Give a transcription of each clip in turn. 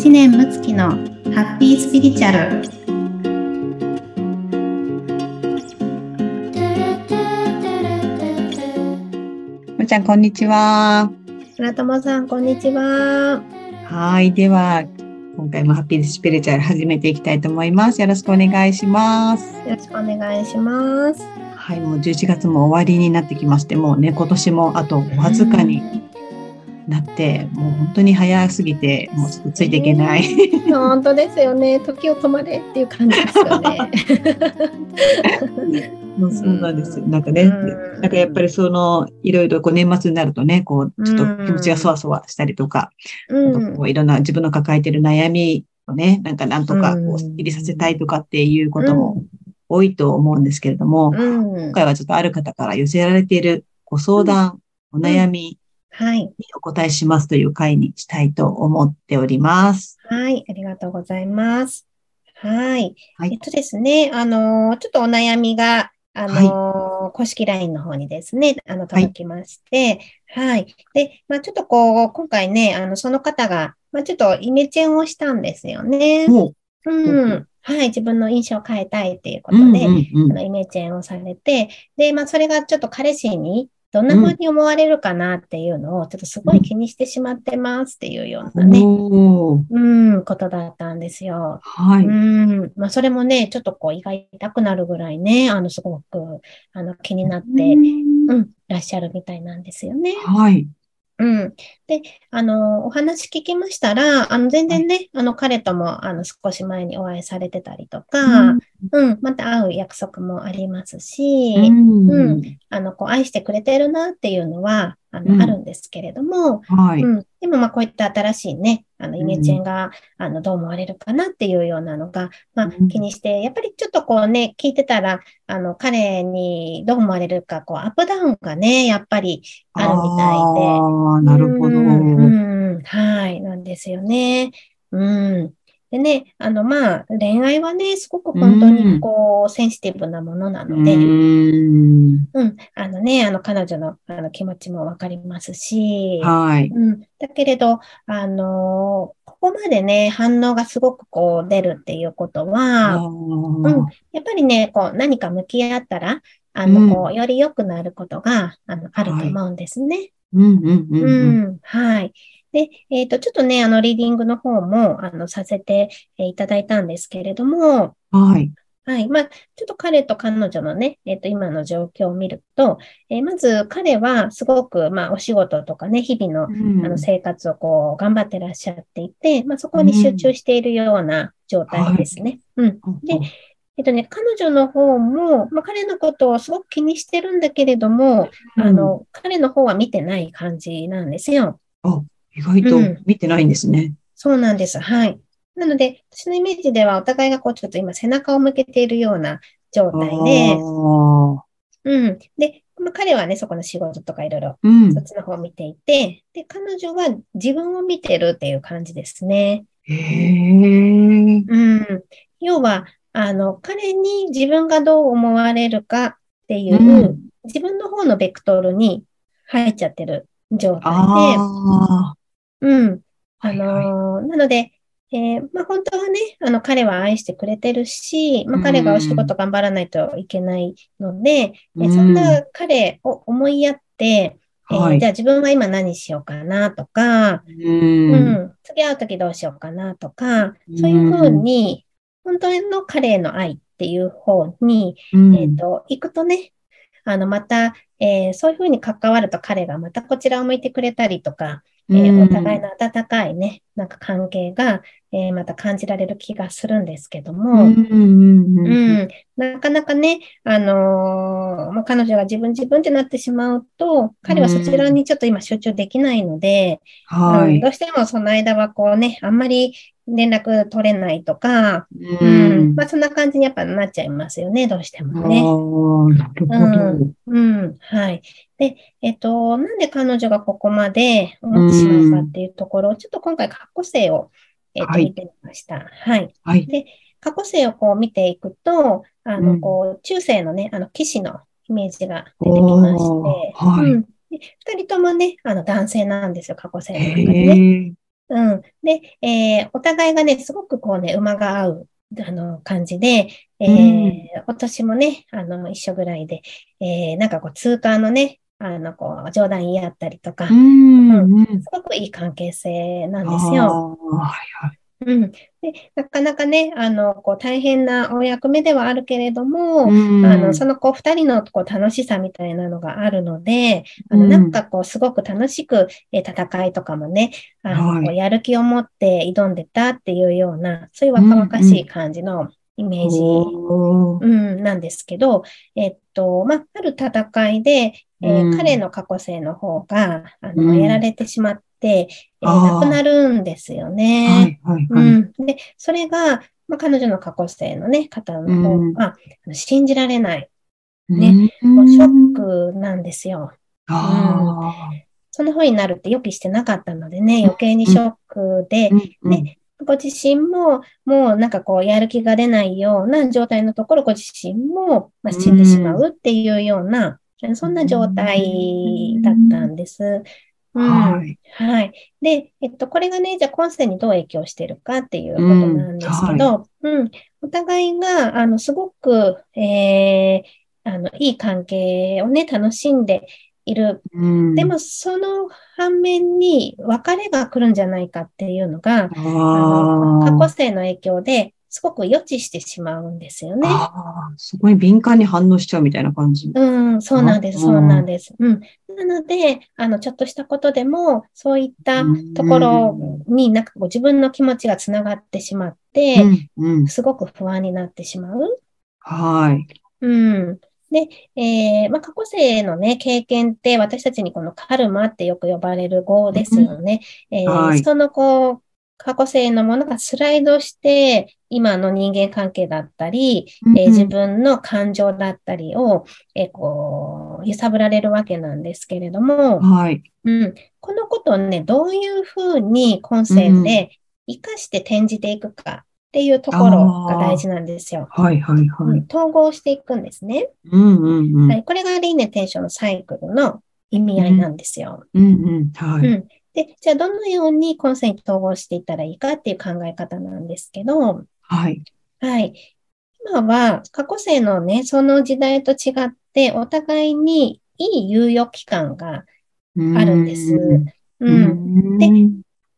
知念睦月のハッピースピリチュアル。むちゃんこんにちは。村友さんこんにちは。はいでは今回もハッピースピリチュアル始めていきたいと思います。よろしくお願いします。よろしくお願いします。はいもう11月も終わりになってきましてもうね今年もあとわずかになって、もう本当に早すぎて、もうちょっとついていけない。本当ですよね。時を止まれっていう感じですよね。そうなんです。よ。なんかね、なんかやっぱりその、いろいろこう年末になるとね、こう、ちょっと気持ちがそわそわしたりとか、なんかこういろんな自分の抱えてる悩みをね、なんかなんとかこう、すっきりさせたいとかっていうことも多いと思うんですけれども、今回はちょっとある方から寄せられているご相談、お悩み、はい。にお答えしますという回にしたいと思っております。はい。ありがとうございます。はい。はい、えっとですね、あの、ちょっとお悩みが、あの、はい、公式 LINE の方にですね、あの、届きまして、はい、はい。で、まあちょっとこう、今回ね、あの、その方が、まあちょっとイメチェンをしたんですよね。うん。はい、自分の印象を変えたいっていうことで、うんうんうん、あのイメチェンをされて、で、まあ、それがちょっと彼氏に、どんな風に思われるかなっていうのを、ちょっとすごい気にしてしまってますっていうようなね、うん、ことだったんですよ。はい。うん。まあ、それもね、ちょっとこう、胃が痛くなるぐらいね、あの、すごく、あの、気になって、うん、いらっしゃるみたいなんですよね。はい。うん。で、あの、お話聞きましたら、あの、全然ね、あの、彼とも、あの、少し前にお会いされてたりとか、うん、うん、また会う約束もありますし、うん、うん、あの、こう、愛してくれてるなっていうのは、あの、うん、あるんですけれども、はい。うん。でも、まあ、こういった新しいね、あの、イメチェンが、あの、どう思われるかなっていうようなのが、まあ、気にして、やっぱりちょっとこうね、聞いてたら、あの、彼にどう思われるか、こう、アップダウンがね、やっぱりあるみたいで。ああ、なるほど。うん、はい、なんですよね。うん。でね、あの、まあ、恋愛はね、すごく本当にこう、センシティブなものなので、うん、うん、あのね、あの、彼女のあの気持ちもわかりますし、はい。うん、だけれど、あの、ここまでね、反応がすごくこう出るっていうことは、うん、やっぱりね、こう、何か向き合ったら、あの、こう、より良くなることが、あの、あると思うんですね。うん、うん、うん。はい。で、えっ、ー、と、ちょっとね、あの、リーディングの方も、あの、させていただいたんですけれども、はい。はい。まあ、ちょっと彼と彼女のね、えっ、ー、と、今の状況を見ると、えー、まず彼はすごく、まあ、お仕事とかね、日々の,、あの生活をこう、頑張ってらっしゃっていて、まあ、そこに集中しているような状態ですね。うん。はい、うん。で、えっとね、彼女の方も、まあ、彼のことをすごく気にしてるんだけれども、うん、あの、彼の方は見てない感じなんですよ。意外と見てないんですね。うん、そうなんです。はい。なので、私のイメージではお互いがこうちょっと今背中を向けているような状態で、うん。で、まあ、彼はね、そこの仕事とかいろいろ、そっちの方を見ていて、で、彼女は自分を見てるっていう感じですね。へー。うん。要は、あの、彼に自分がどう思われるかっていう、うん、自分の方のベクトルに入っちゃってる状態で、うん。あのーはい。はい、なので、えー、まあ、本当はね、あの、彼は愛してくれてるし、まあ、彼がお仕事頑張らないといけないので、うん、そんな彼を思いやって、えー、じゃあ自分は今何しようかなとか、うん、うん、次会う時どうしようかなとか、そういうふうに、本当の彼への愛っていう方に、うん、えっ、ー、と、行くとね、あの、また、えー、そういうふうに関わると彼がまたこちらを向いてくれたりとか、えー、お互いの温かいね、なんか関係が、えー、また感じられる気がするんですけども、うん、なかなかね、あのー、まあ、彼女が自分自分ってなってしまうと、彼はそちらにちょっと今集中できないので、はい、うん、どうしてもその間はこうね、あんまり連絡取れないとか、うん、うん、まあそんな感じにやっぱなっちゃいますよね、どうしてもね。うん、うん、はい。で、えっと、なんで彼女がここまで思ってしまうかっていうところを、ちょっと今回過去性を、えっと、見てみました。はい。はい。で、過去性をこう見ていくと、あの、こう、中世のね、あの、騎士のイメージが出てきまして、はい。うん二人ともね、あの男性なんですよ、過去性の中でね。うん。で、えー、お互いがね、すごくこうね、馬が合う、あの、感じで、えー、お年もね、あの、一緒ぐらいで、えー、なんかこう、通過のね、あの、こう、冗談言い合ったりとか、うん、すごくいい関係性なんですよ。はいはい。うん。で、なかなかね、あの、こう、大変なお役目ではあるけれども、うん、あの、その、こう、二人の、こう、楽しさみたいなのがあるので、あの、なんか、こう、すごく楽しく、え戦いとかもね、あの、はい、やる気を持って挑んでたっていうような、そういう若々しい感じのイメージ、うん、なんですけど、えっと、まあ、ある戦いで、えー、彼の過去性の方が、あの、やられてしまっ、えー、亡くなるんですよね。はいはいはい、うん、で、それが、まあ、彼女の過去生のね、方の方が、うん、信じられない。ね、うん、もうショックなんですよ。うん、そんな風になるって予期してなかったのでね、余計にショックで、ね、ご自身も、もうなんかこう、やる気が出ないような状態のところ、ご自身も、まあ、死んでしまうっていうような、そんな状態だったんです。うん、はい。はい。で、えっと、これがね、じゃあ今世にどう影響してるかっていうことなんですけど、うん、はい、お互いが、あの、すごく、えー、あの、いい関係をね、楽しんでいる。うん、でも、その反面に別れが来るんじゃないかっていうのが、あの過去世の影響ですごく予知してしまうんですよね。ああ、そこに敏感に反応しちゃうみたいな感じ。うん、そうなんです、そうなんです。うん。なので、あの、ちょっとしたことでも、そういったところになんかこう自分の気持ちがつながってしまって、うんうん、すごく不安になってしまう。はい。うん。で、えー、まあ、過去生のね、経験って私たちにこのカルマってよく呼ばれる語ですよね。うん、えーはい、そのこう、過去性のものがスライドして、今の人間関係だったり、うん、えー、自分の感情だったりを、えー、こう、揺さぶられるわけなんですけれども、はい。うん。このことをね、どういうふうに今世で活かして転じていくかっていうところが大事なんですよ。はいはいはい、統合していくんですね。うんうんうん、はい、これが輪廻転生のサイクルの意味合いなんですよ。うん、うんうんはい、うんで、じゃあどのようにコンセント統合していったらいいかっていう考え方なんですけど、はい。はい。今は過去世のね、その時代と違って、お互いにいい猶予期間があるんです。うん。で、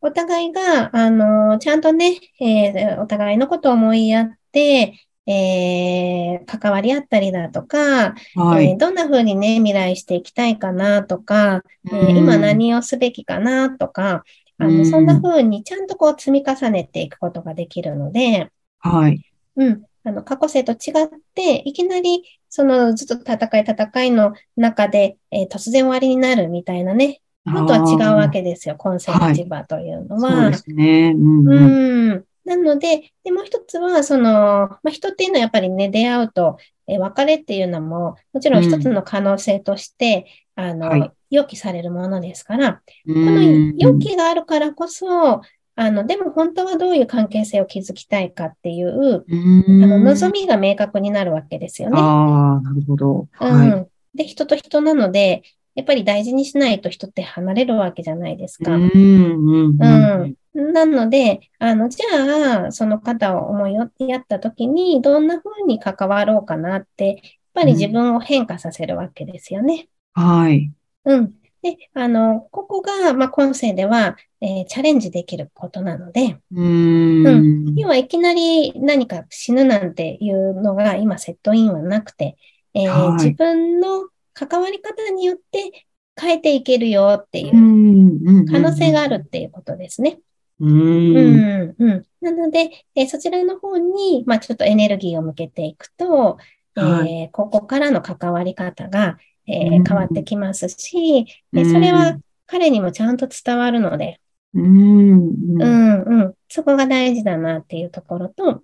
お互いが、あの、ちゃんとね、えー、お互いのことを思いやって、えー、関わり合ったりだとか、はい、えー、どんな風にね、未来していきたいかなとか、えー、今何をすべきかなとか、あの、そんな風にちゃんとこう積み重ねていくことができるので、はい。うん。あの、過去生と違って、いきなり、その、ずっと戦い戦いの中で、えー、突然終わりになるみたいなね、のとは違うわけですよ、今世の立場というのは。そうですね。うん、うん。なので、でもう一つは、その、まあ、人っていうのはやっぱりね、出会うと、え別れっていうのも、もちろん一つの可能性として、うん、あの、はい、予期されるものですから、この予期があるからこそ、あの、でも本当はどういう関係性を築きたいかっていう、あの、望みが明確になるわけですよね。ああ、なるほど。はい、うん。で、人と人なので、やっぱり大事にしないと人って離れるわけじゃないですか。うん、うん、うんなので、あの、じゃあ、その方を思いやったときに、どんな風に関わろうかなって、やっぱり自分を変化させるわけですよね。うん、はい。うん。で、あの、ここが、まあ、今世では、えー、チャレンジできることなので、うんうん。要はいきなり何か死ぬなんていうのが今セットインはなくて、えーはい、自分の関わり方によって変えていけるよっていう可能性があるっていうことですね。うん。うん。なので、えー、そちらの方に、まあ、ちょっとエネルギーを向けていくと、はい、えー、ここからの関わり方が、えー、変わってきますし、うん、それは彼にもちゃんと伝わるので、うん、うん、うん。そこが大事だなっていうところと、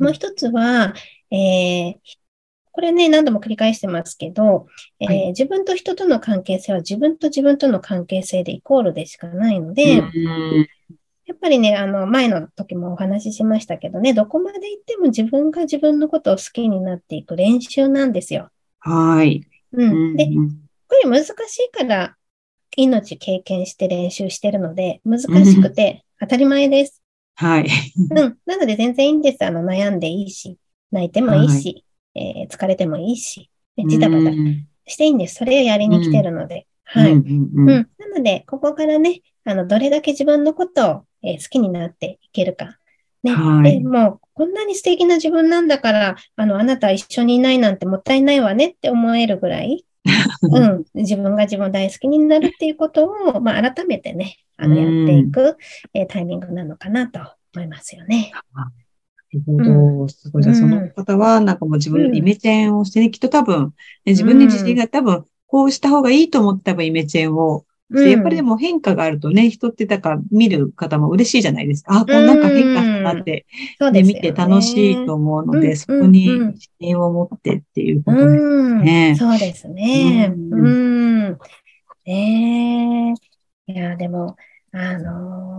もう一つは、えー、これね、何度も繰り返してますけど、えーはい、自分と人との関係性は自分と自分との関係性でイコールでしかないので、うんやっぱりね、あの、前の時もお話ししましたけどね、どこまで行っても自分が自分のことを好きになっていく練習なんですよ。はい。うん。で、これ難しいから、命経験して練習してるので、難しくて、当たり前です。はい。うん。なので全然いいんです。あの、悩んでいいし、泣いてもいいし、はい、えー、疲れてもいいし、ジタバタしていいんです。それをやりに来てるので。はい。うん、うん、なので、ここからね、あの、どれだけ自分のことを、えー、好きになっていけるか。ね。はい、で、もう、こんなに素敵な自分なんだから、あの、あなたは一緒にいないなんてもったいないわねって思えるぐらい、うん、自分が自分大好きになるっていうことを、まあ、改めてね、あの、やっていく、えー、タイミングなのかなと思いますよね。なるほど。すごい。じゃあ、その方は、なんかもう自分のイメチェンをして、ね、きっと多分、ね、自分に自信が多分、こうした方がいいと思って多分イメチェンをうん、やっぱりでも変化があるとね、人ってだから見る方も嬉しいじゃないですか。あ、こんなんか変化したなって、うん、ね、見て楽しいと思うので、そこに視点を持ってっていうことですね。そうですね。うん。ねえ。いや、でも、あの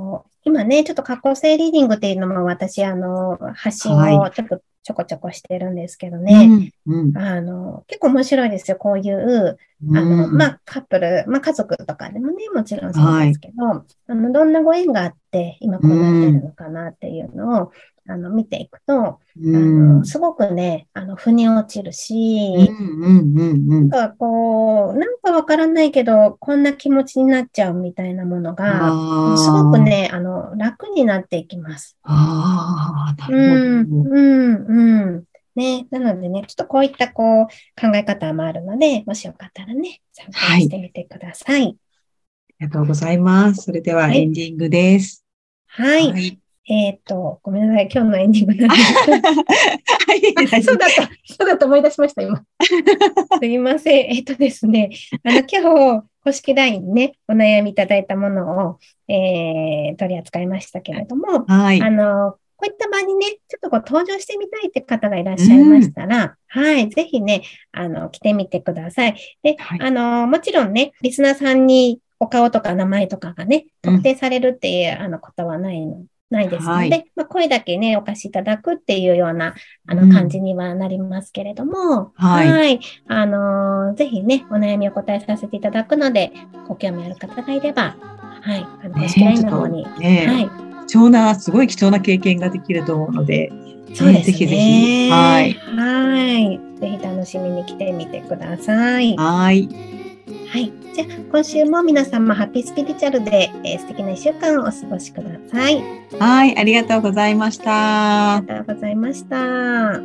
ね、ちょっと過去性リーディングっていうのも私、あのー、発信をちょっとちょこちょこしてるんですけどね。うんうん、あの、結構面白いですよ。こういう、あの、まあ、カップル、まあ、家族とかでもね、もちろんそうですけど、はい、あの、どんなご縁があって、今こうなってるのかなっていうのを、あの、見ていくと、うん、あの、すごくね、あの、腑に落ちるし、なんかこう、なんかわからないけど、こんな気持ちになっちゃうみたいなものが、すごくね、あの、楽になっていきます。ああ、なるほど。うん、うん、うん。ね。なのでね、ちょっとこういったこう考え方もあるので、もしよかったらね、参加してみてください。はい、ありがとうございます。それではエンディングです。はい。はいえっ、ー、と、ごめんなさい。今日のエンディングなんですけど。はい、そうだった。そうだと思い出しました、今。すいません。えっ、ー、とですね。あの、今日、公式 LINE にね、お悩みいただいたものを、えー、取り扱いましたけれども、はい、あの、こういった場にね、ちょっとこう登場してみたいって方がいらっしゃいましたら、うん、はい、ぜひね、あの、来てみてください。で、はい、あの、もちろんね、リスナーさんにお顔とか名前とかがね、特定されるっていう、うん、あのことはないのないですので、はい、まあ、声だけね、お貸しいただくっていうような、あの、感じにはなりますけれども、うん、はい、はい。あのー、ぜひね、お悩みを答えさせていただくので、ご興味ある方がいれば、はい、あの、公式 LINE の方に、ね、はい。貴重な、すごい貴重な経験ができると思うので、そうですね。ぜひぜひ。はい。はい。ぜひ楽しみに来てみてください。はい。はい。じゃあ、今週も皆様、ハッピースピリチュアルで、えー、素敵な一週間をお過ごしください。はい。ありがとうございました。ありがとうございました。